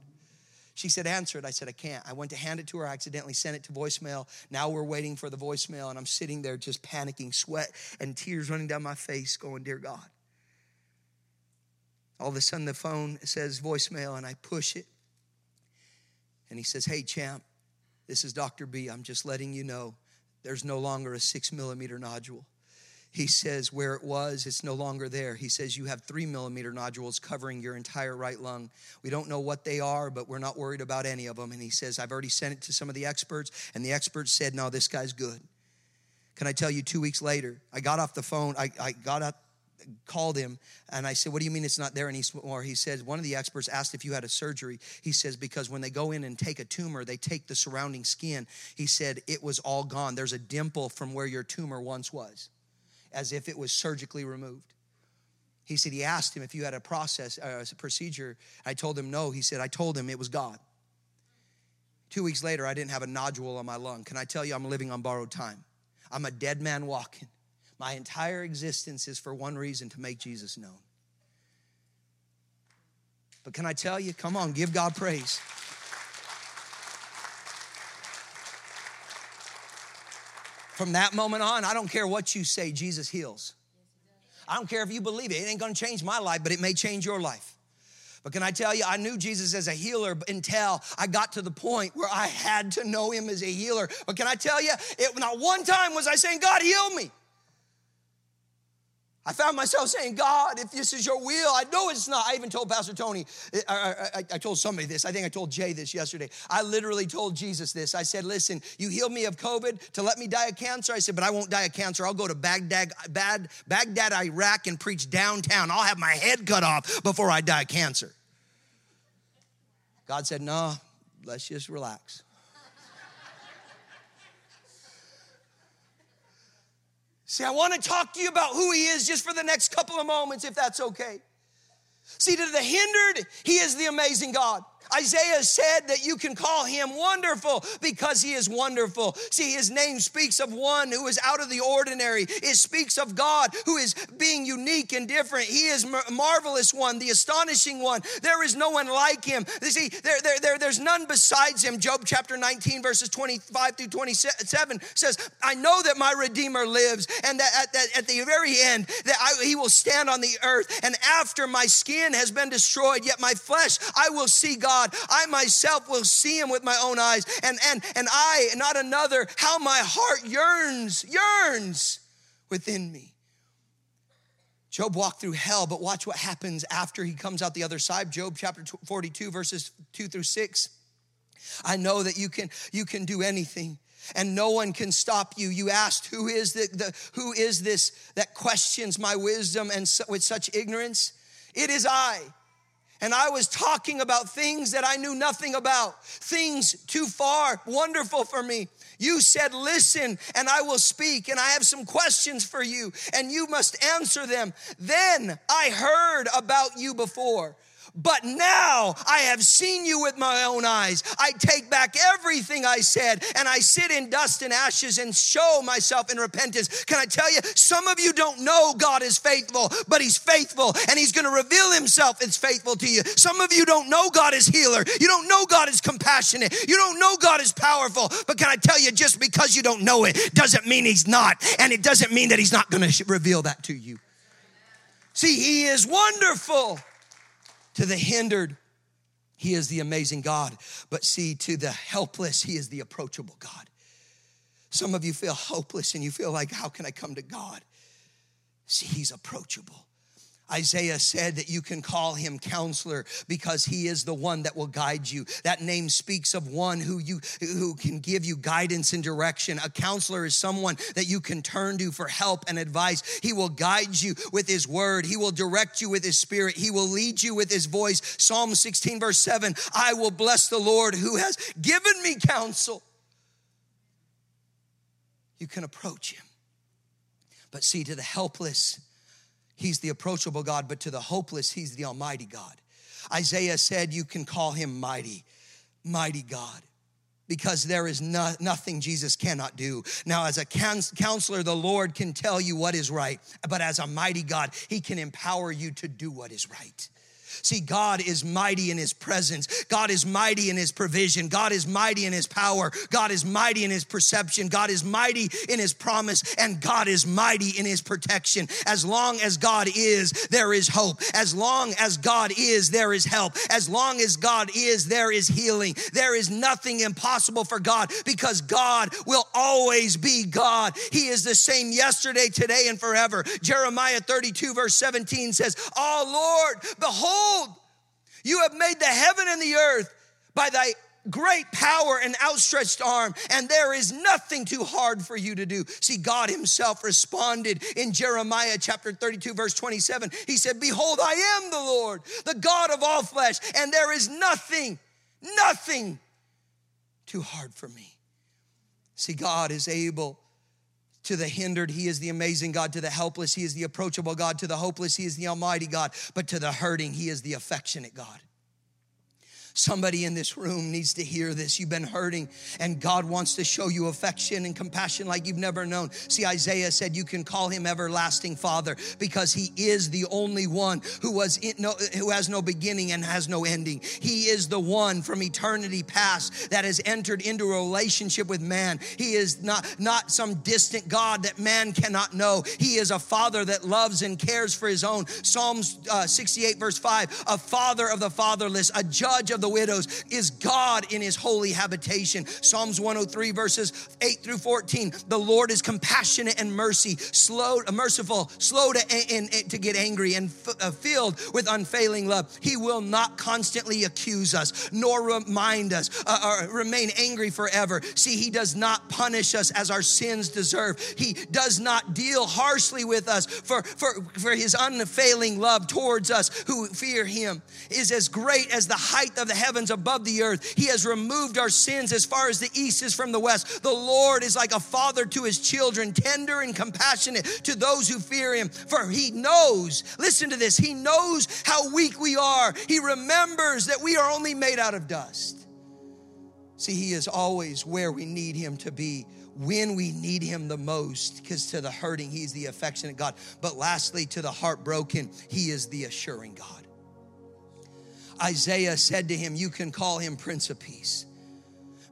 C: She said, Answer it. I said, I can't. I went to hand it to her. I accidentally sent it to voicemail. Now we're waiting for the voicemail, and I'm sitting there just panicking, sweat and tears running down my face, going, Dear God. All of a sudden, the phone says voicemail, and I push it. And he says, Hey, champ, this is Dr. B. I'm just letting you know there's no longer a six millimeter nodule. He says, where it was, it's no longer there. He says, you have three millimeter nodules covering your entire right lung. We don't know what they are, but we're not worried about any of them. And he says, I've already sent it to some of the experts, and the experts said, no, this guy's good. Can I tell you, two weeks later, I got off the phone, I, I got up called him and I said, What do you mean it's not there? And he, or he said, One of the experts asked if you had a surgery. He says, Because when they go in and take a tumor, they take the surrounding skin. He said, It was all gone. There's a dimple from where your tumor once was, as if it was surgically removed. He said, He asked him if you had a process, uh, a procedure. I told him no. He said, I told him it was God. Two weeks later, I didn't have a nodule on my lung. Can I tell you, I'm living on borrowed time? I'm a dead man walking. My entire existence is for one reason to make Jesus known. But can I tell you, come on, give God praise. From that moment on, I don't care what you say, Jesus heals. I don't care if you believe it. It ain't gonna change my life, but it may change your life. But can I tell you, I knew Jesus as a healer until I got to the point where I had to know him as a healer. But can I tell you, it, not one time was I saying, God, heal me. I found myself saying, God, if this is your will, I know it's not. I even told Pastor Tony, I, I, I, told somebody this. I think I told Jay this yesterday. I literally told Jesus this. I said, listen, you healed me of COVID to let me die of cancer. I said, but I won't die of cancer. I'll go to Baghdad, Bad, Baghdad, Iraq and preach downtown. I'll have my head cut off before I die of cancer. God said, no, let's just relax. See, I want to talk to you about who he is just for the next couple of moments, if that's okay. See, to the hindered, he is the amazing God. Isaiah said that you can call him wonderful because he is wonderful. See, his name speaks of one who is out of the ordinary. It speaks of God who is being unique and different. He is marvelous one, the astonishing one. There is no one like him. You See, there, there, there, there's none besides him. Job chapter 19, verses 25 through 27 says, I know that my Redeemer lives, and that at, at, at the very end, that I, he will stand on the earth. And after my skin has been destroyed, yet my flesh, I will see God God. I myself will see him with my own eyes. And, and, and I, not another, how my heart yearns, yearns within me. Job walked through hell, but watch what happens after he comes out the other side. Job chapter 42, verses 2 through 6. I know that you can, you can do anything and no one can stop you. You asked, who is the, the who is this that questions my wisdom and with such ignorance? It is I. And I was talking about things that I knew nothing about, things too far, wonderful for me. You said, Listen, and I will speak, and I have some questions for you, and you must answer them. Then I heard about you before but now I have seen you with my own eyes. I take back everything I said and I sit in dust and ashes and show myself in repentance. Can I tell you, some of you don't know God is faithful, but He's faithful and He's going to reveal Himself as faithful to you. Some of you don't know God is healer. You don't know God is compassionate. You don't know God is powerful. But can I tell you, just because you don't know it doesn't mean He's not. And it doesn't mean that He's not going to reveal that to you. See, He is wonderful. To the hindered, he is the amazing God. But see, to the helpless, he is the approachable God. Some of you feel hopeless and you feel like, how can I come to God? See, he's approachable. Isaiah said that you can call him counselor because he is the one that will guide you. That name speaks of one who you who can give you guidance and direction. A counselor is someone that you can turn to for help and advice. He will guide you with his word. He will direct you with his spirit. He will lead you with his voice. Psalm 16 verse 7, I will bless the Lord who has given me counsel. You can approach him. But see to the helpless He's the approachable God, but to the hopeless, He's the Almighty God. Isaiah said, You can call Him mighty, mighty God because there is no, nothing Jesus cannot do. Now, as a counselor, the Lord can tell you what is right, but as a mighty God, He can empower you to do what is right. See, God is mighty in his presence. God is mighty in his provision. God is mighty in his power. God is mighty in his perception. God is mighty in his promise. And God is mighty in his protection. As long as God is, there is hope. As long as God is, there is help. As long as God is, there is healing. There is nothing impossible for God because God will always be God. He is the same yesterday, today, and forever. Jeremiah 32, verse 17 says, Oh Lord, behold, Behold, you have made the heaven and the earth by thy great power and outstretched arm, and there is nothing too hard for you to do. See, God Himself responded in Jeremiah chapter 32, verse 27. He said, Behold, I am the Lord, the God of all flesh, and there is nothing, nothing too hard for me. See, God is able to the hindered, He is the amazing God. To the helpless, He is the approachable God. To the hopeless, He is the almighty God. But to the hurting, He is the affectionate God. Somebody in this room needs to hear this. You've been hurting, and God wants to show you affection and compassion like you've never known. See, Isaiah said you can call him everlasting Father because he is the only one who was no, who has no beginning and has no ending. He is the one from eternity past that has entered into a relationship with man. He is not not some distant God that man cannot know. He is a Father that loves and cares for his own. Psalms uh, 68 verse 5, a Father of the fatherless, a Judge of the widows is God in his holy habitation. Psalms 103 verses 8 through 14. The Lord is compassionate and mercy, slow, merciful, slow to, to get angry and uh, filled with unfailing love. He will not constantly accuse us nor remind us uh, or remain angry forever. See, he does not punish us as our sins deserve. He does not deal harshly with us for, for, for his unfailing love towards us who fear him is as great as the height of the heavens above the earth. He has removed our sins as far as the east is from the west. The Lord is like a father to his children, tender and compassionate to those who fear him. For he knows, listen to this, he knows how weak we are. He remembers that we are only made out of dust. See, he is always where we need him to be when we need him the most because to the hurting he's the affectionate god but lastly to the heartbroken he is the assuring god Isaiah said to him, You can call him Prince of Peace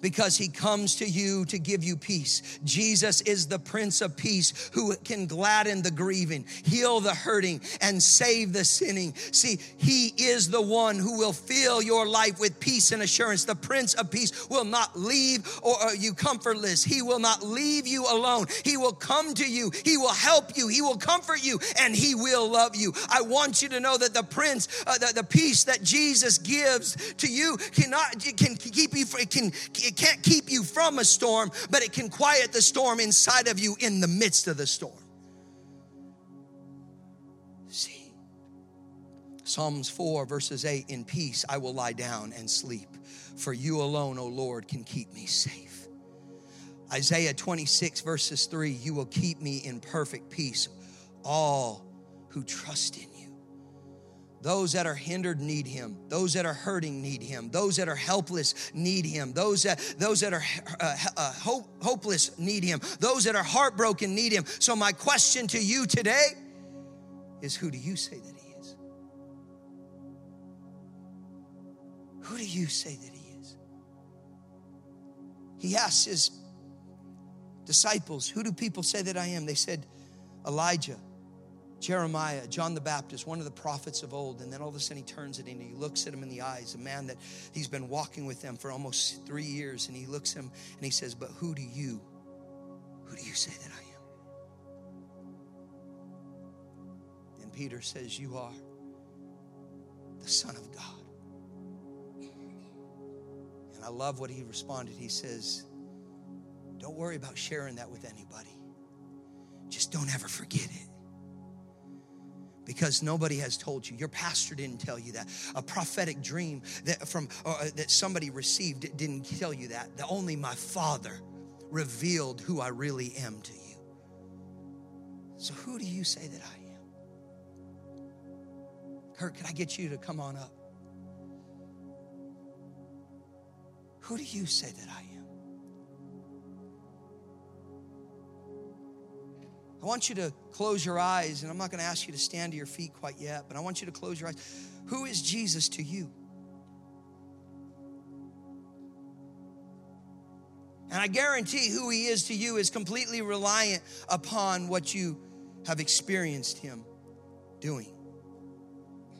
C: because he comes to you to give you peace. Jesus is the Prince of Peace who can gladden the grieving, heal the hurting, and save the sinning. See, he is the one who will fill your life with peace and assurance. The Prince of Peace will not leave or, you comfortless. He will not leave you alone. He will come to you. He will help you. He will comfort you and he will love you. I want you to know that the Prince, uh, the, the peace that Jesus gives to you cannot can keep you can it can't keep you from a storm, but it can quiet the storm inside of you in the midst of the storm. See, Psalms 4, verses 8 In peace I will lie down and sleep, for you alone, O Lord, can keep me safe. Isaiah 26, verses 3 You will keep me in perfect peace, all who trust in you. Those that are hindered need him. Those that are hurting need him. Those that are helpless need him. Those that, those that are uh, uh, hope, hopeless need him. Those that are heartbroken need him. So, my question to you today is who do you say that he is? Who do you say that he is? He asked his disciples, Who do people say that I am? They said, Elijah. Jeremiah, John the Baptist, one of the prophets of old, and then all of a sudden he turns it and he looks at him in the eyes, a man that he's been walking with them for almost three years, and he looks him and he says, But who do you, who do you say that I am? And Peter says, You are the Son of God. And I love what he responded. He says, Don't worry about sharing that with anybody, just don't ever forget it because nobody has told you. Your pastor didn't tell you that. A prophetic dream that from uh, that somebody received didn't tell you that. That only my Father revealed who I really am to you. So who do you say that I am? Kurt, can I get you to come on up? Who do you say that I am? I want you to close your eyes, and I'm not going to ask you to stand to your feet quite yet, but I want you to close your eyes. Who is Jesus to you? And I guarantee who he is to you is completely reliant upon what you have experienced him doing.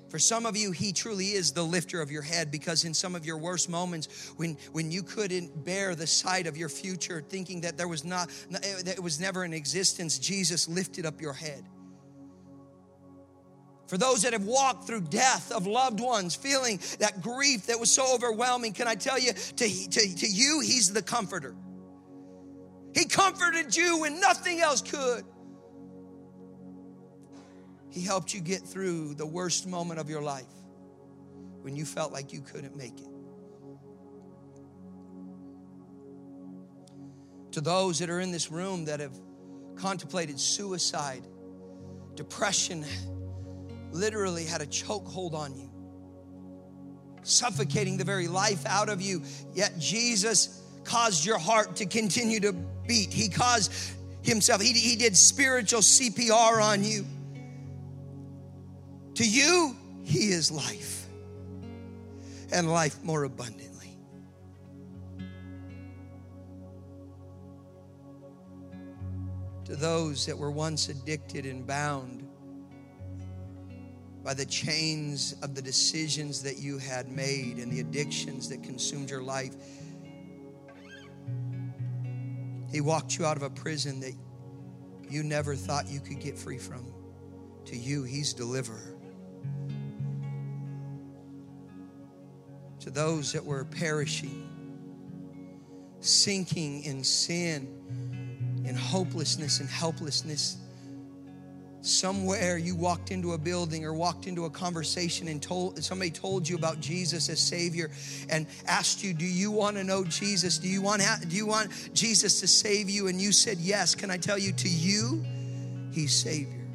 C: For some of you, he truly is the lifter of your head because in some of your worst moments, when, when you couldn't bear the sight of your future, thinking that there was not eh, that it was never in existence, Jesus lifted up your head. For those that have walked through death of loved ones, feeling that grief that was so overwhelming, can I tell you, to, to, to you, he's the comforter. He comforted you when nothing else could. He helped you get through the worst moment of your life when you felt like you couldn't make it. To those that are in this room that have contemplated suicide, depression literally had a chokehold on you, suffocating the very life out of you, yet Jesus caused your heart to continue to beat. He caused himself, he, he did spiritual CPR on you. To you, He is life and life more abundantly. To those that were once addicted and bound by the chains of the decisions that you had made and the addictions that consumed your life, He walked you out of a prison that you never thought you could get free from. To you, He's deliverer. To those that were perishing, sinking in sin, in hopelessness and helplessness. Somewhere you walked into a building or walked into a conversation and told somebody told you about Jesus as Savior and asked you, "Do you want to know Jesus? Do you want do you want Jesus to save you?" And you said, "Yes." Can I tell you to you, He's Savior.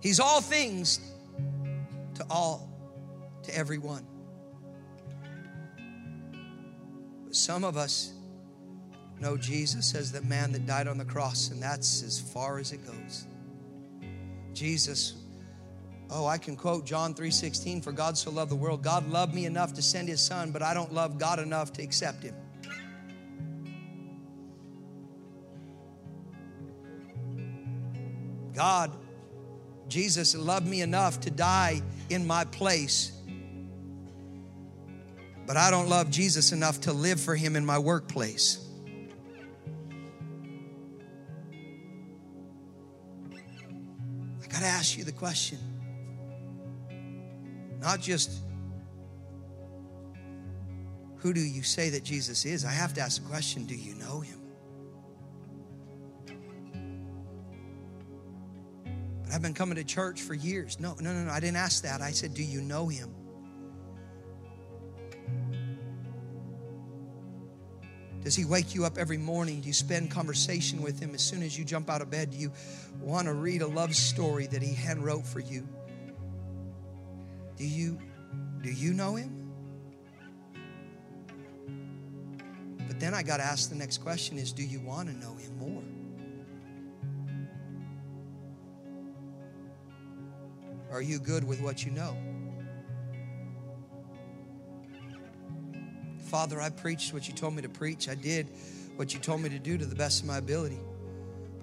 C: He's all things to all, to everyone. But some of us know Jesus as the man that died on the cross, and that's as far as it goes. Jesus Oh, I can quote John 3:16 for God so loved the world. God loved me enough to send his son, but I don't love God enough to accept him. God, Jesus loved me enough to die in my place. But I don't love Jesus enough to live for him in my workplace. I got to ask you the question. Not just who do you say that Jesus is? I have to ask the question do you know him? I've been coming to church for years. No, no, no, no. I didn't ask that. I said, Do you know him? Does he wake you up every morning? Do you spend conversation with him as soon as you jump out of bed? Do you want to read a love story that he hand wrote for you? Do you do you know him? But then I got to ask the next question is do you want to know him more? Are you good with what you know? Father, I preached what you told me to preach. I did what you told me to do to the best of my ability.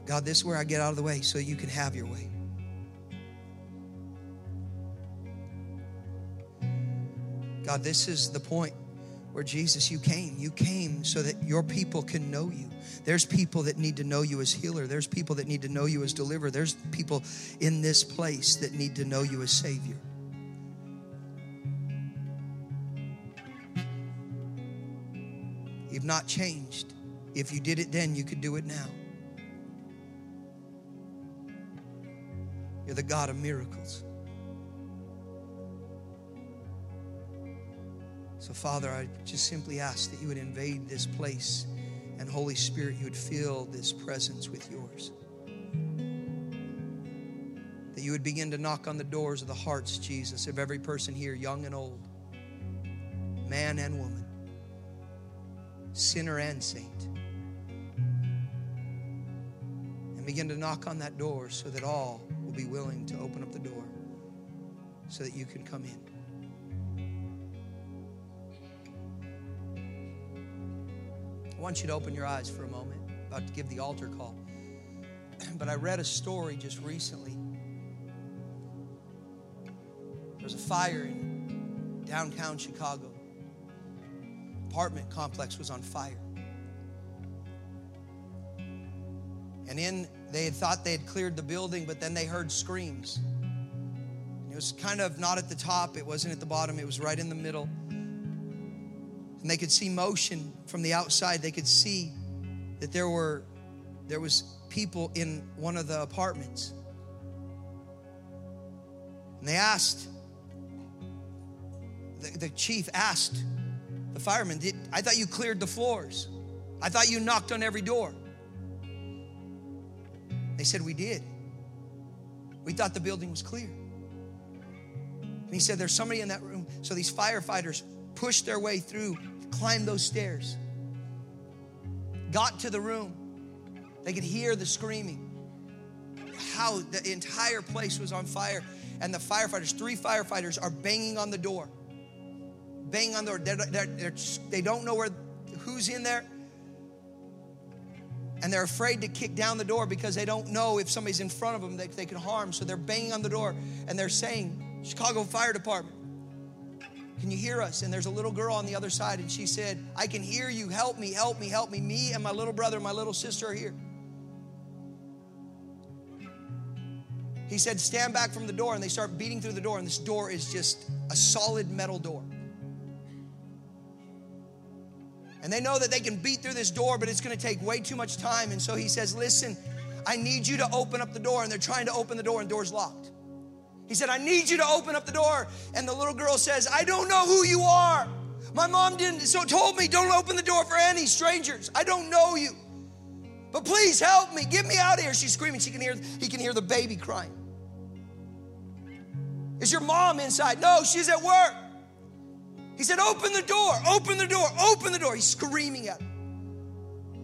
C: God, this is where I get out of the way so you can have your way. God, this is the point where Jesus, you came. You came so that your people can know you. There's people that need to know you as healer. There's people that need to know you as deliverer. There's people in this place that need to know you as Savior. You've not changed. If you did it then, you could do it now. You're the God of miracles. So, Father, I just simply ask that you would invade this place and, Holy Spirit, you would fill this presence with yours. That you would begin to knock on the doors of the hearts, Jesus, of every person here, young and old, man and woman, sinner and saint. And begin to knock on that door so that all will be willing to open up the door so that you can come in. Want you to open your eyes for a moment. about to give the altar call. [clears throat] But I read a story just recently. There was a fire in downtown Chicago. Apartment complex was on fire. And in they had thought they had cleared the building, but then they heard screams. It was kind of not at the top, it wasn't at the bottom, it was right in the middle and they could see motion from the outside. They could see that there were there was people in one of the apartments. And they asked the, the chief asked the fireman i thought you cleared the floors. I thought you knocked on every door. They said we did. We thought the building was clear. And he said there's somebody in that room. So these firefighters pushed their way through climbed those stairs, got to the room. They could hear the screaming, how the entire place was on fire. And the firefighters, three firefighters, are banging on the door. Banging on the door. They're, they're, they're, they do not know where, who's in there. And they're afraid to kick down the door because they don't know if somebody's in front of them that they could harm. So they're banging on the door and they're saying, Chicago Fire Department, can you hear us? And there's a little girl on the other side, and she said, I can hear you. Help me, help me, help me. Me and my little brother, and my little sister are here. He said, Stand back from the door. And they start beating through the door, and this door is just a solid metal door. And they know that they can beat through this door, but it's going to take way too much time. And so he says, Listen, I need you to open up the door. And they're trying to open the door, and door's locked. He said, I need you to open up the door. And the little girl says, I don't know who you are. My mom didn't, so told me, don't open the door for any strangers. I don't know you. But please help me. Get me out of here. She's screaming. She can hear, he can hear the baby crying. Is your mom inside? No, she's at work. He said, Open the door, open the door, open the door. He's screaming at her.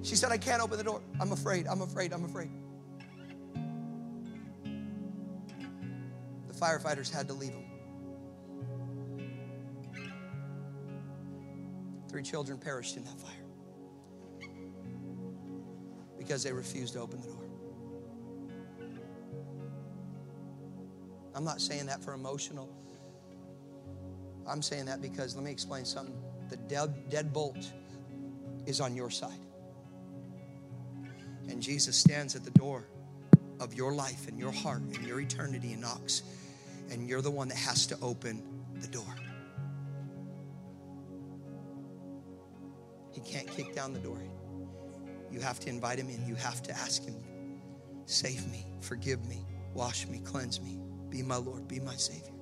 C: She said, I can't open the door. I'm afraid, I'm afraid, I'm afraid. Firefighters had to leave them. Three children perished in that fire because they refused to open the door. I'm not saying that for emotional. I'm saying that because let me explain something. The dead, deadbolt is on your side. And Jesus stands at the door of your life and your heart and your eternity and knocks. And you're the one that has to open the door. He can't kick down the door. You have to invite him in. You have to ask him, save me, forgive me, wash me, cleanse me, be my Lord, be my Savior.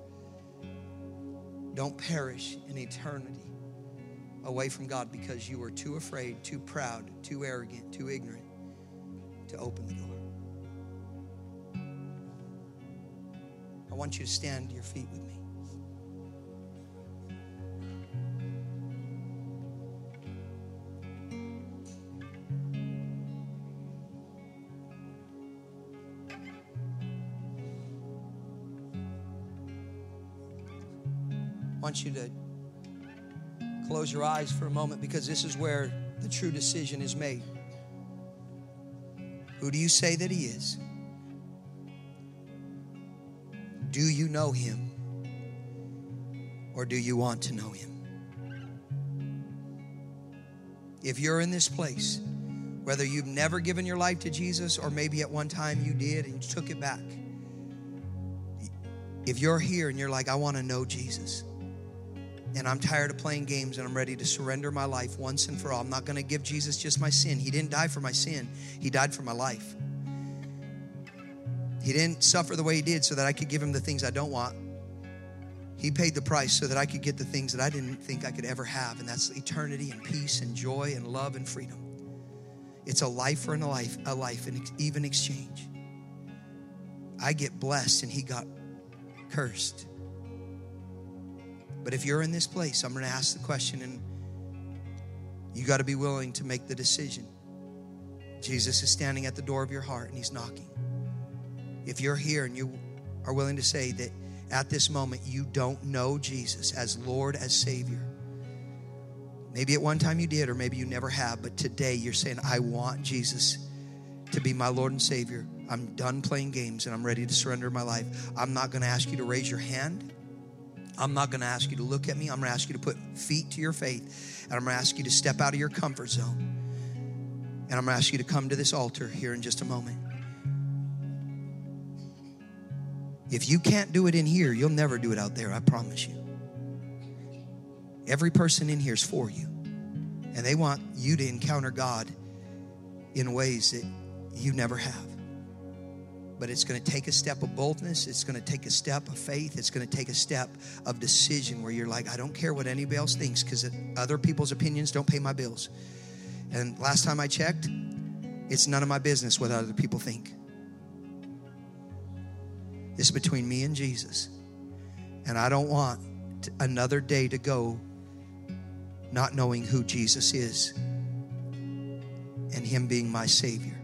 C: Don't perish in eternity away from God because you were too afraid, too proud, too arrogant, too ignorant to open the door. Want you to stand to your feet with me. I want you to close your eyes for a moment because this is where the true decision is made. Who do you say that He is? Do you know Him? Or do you want to know Him? If you're in this place, whether you've never given your life to Jesus or maybe at one time you did and you took it back, if you're here and you're like, I want to know Jesus, and I'm tired of playing games and I'm ready to surrender my life once and for all. I'm not going to give Jesus just my sin. He didn't die for my sin, He died for my life. He didn't suffer the way He did so that I could give Him the things I don't want. He paid the price so that I could get the things that I didn't think I could ever have, and that's eternity and peace and joy and love and freedom. It's a life for a life, a life, and even exchange. I get blessed, and He got cursed. But if you're in this place, I'm going to ask the question, and you got to be willing to make the decision. Jesus is standing at the door of your heart and he's knocking. If you're here and you are willing to say that at this moment you don't know Jesus as Lord, as Savior, maybe at one time you did, or maybe you never have, but today you're saying, I want Jesus to be my Lord and Savior. I'm done playing games and I'm ready to surrender my life. I'm not going to ask you to raise your hand. I'm not going to ask you to look at me. I'm going to ask you to put feet to your faith. And I'm going to ask you to step out of your comfort zone. And I'm going to ask you to come to this altar here in just a moment. If you can't do it in here, you'll never do it out there, I promise you. Every person in here is for you. And they want you to encounter God in ways that you never have. But it's going to take a step of boldness. It's going to take a step of faith. It's going to take a step of decision where you're like, I don't care what anybody else thinks because other people's opinions don't pay my bills. And last time I checked, it's none of my business what other people think. It's between me and Jesus. And I don't want another day to go not knowing who Jesus is and Him being my Savior.